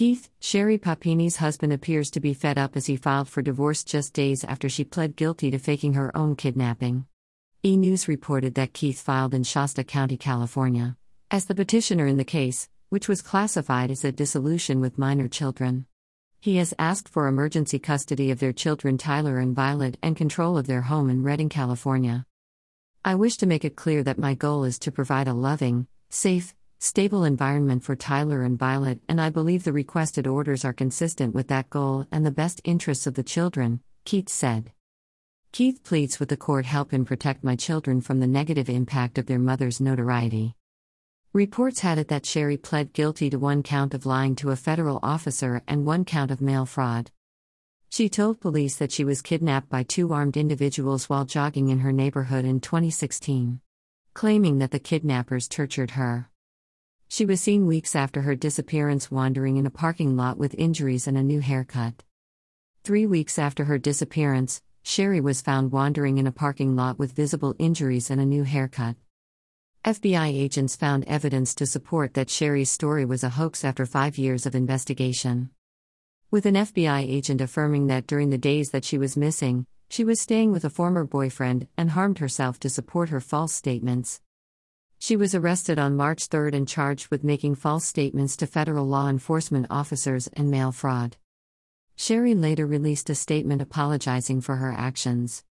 Keith, Sherri Papini's husband appears to be fed up as he filed for divorce just days after she pled guilty to faking her own kidnapping. E! News reported that Keith filed in Shasta County, California, as the petitioner in the case, which was classified as a dissolution with minor children. He has asked for emergency custody of their children Tyler and Violet and control of their home in Redding, California. I wish to make it clear that my goal is to provide a loving, safe, stable environment for Tyler and Violet, and I believe the requested orders are consistent with that goal and the best interests of the children, Keith said. Keith pleads with the court help him protect my children from the negative impact of their mother's notoriety. Reports had it that Sherri pled guilty to one count of lying to a federal officer and one count of mail fraud. She told police that she was kidnapped by two armed individuals while jogging in her neighborhood in 2016, claiming that the kidnappers tortured her. She was seen weeks after her disappearance wandering in a parking lot with injuries and a new haircut. Three weeks after her disappearance, Sherri was found wandering in a parking lot with visible injuries and a new haircut. FBI agents found evidence to support that Sherri's story was a hoax after five years of investigation. With an FBI agent affirming that during the days that she was missing, she was staying with a former boyfriend and harmed herself to support her false statements. She was arrested on March 3 and charged with making false statements to federal law enforcement officers and mail fraud. Sherri later released a statement apologizing for her actions.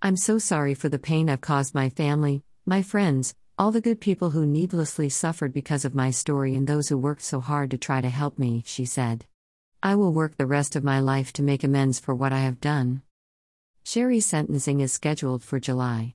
I'm so sorry for the pain I've caused my family, my friends, all the good people who needlessly suffered because of my story, and those who worked so hard to try to help me, she said. I will work the rest of my life to make amends for what I have done. Sherri's sentencing is scheduled for July.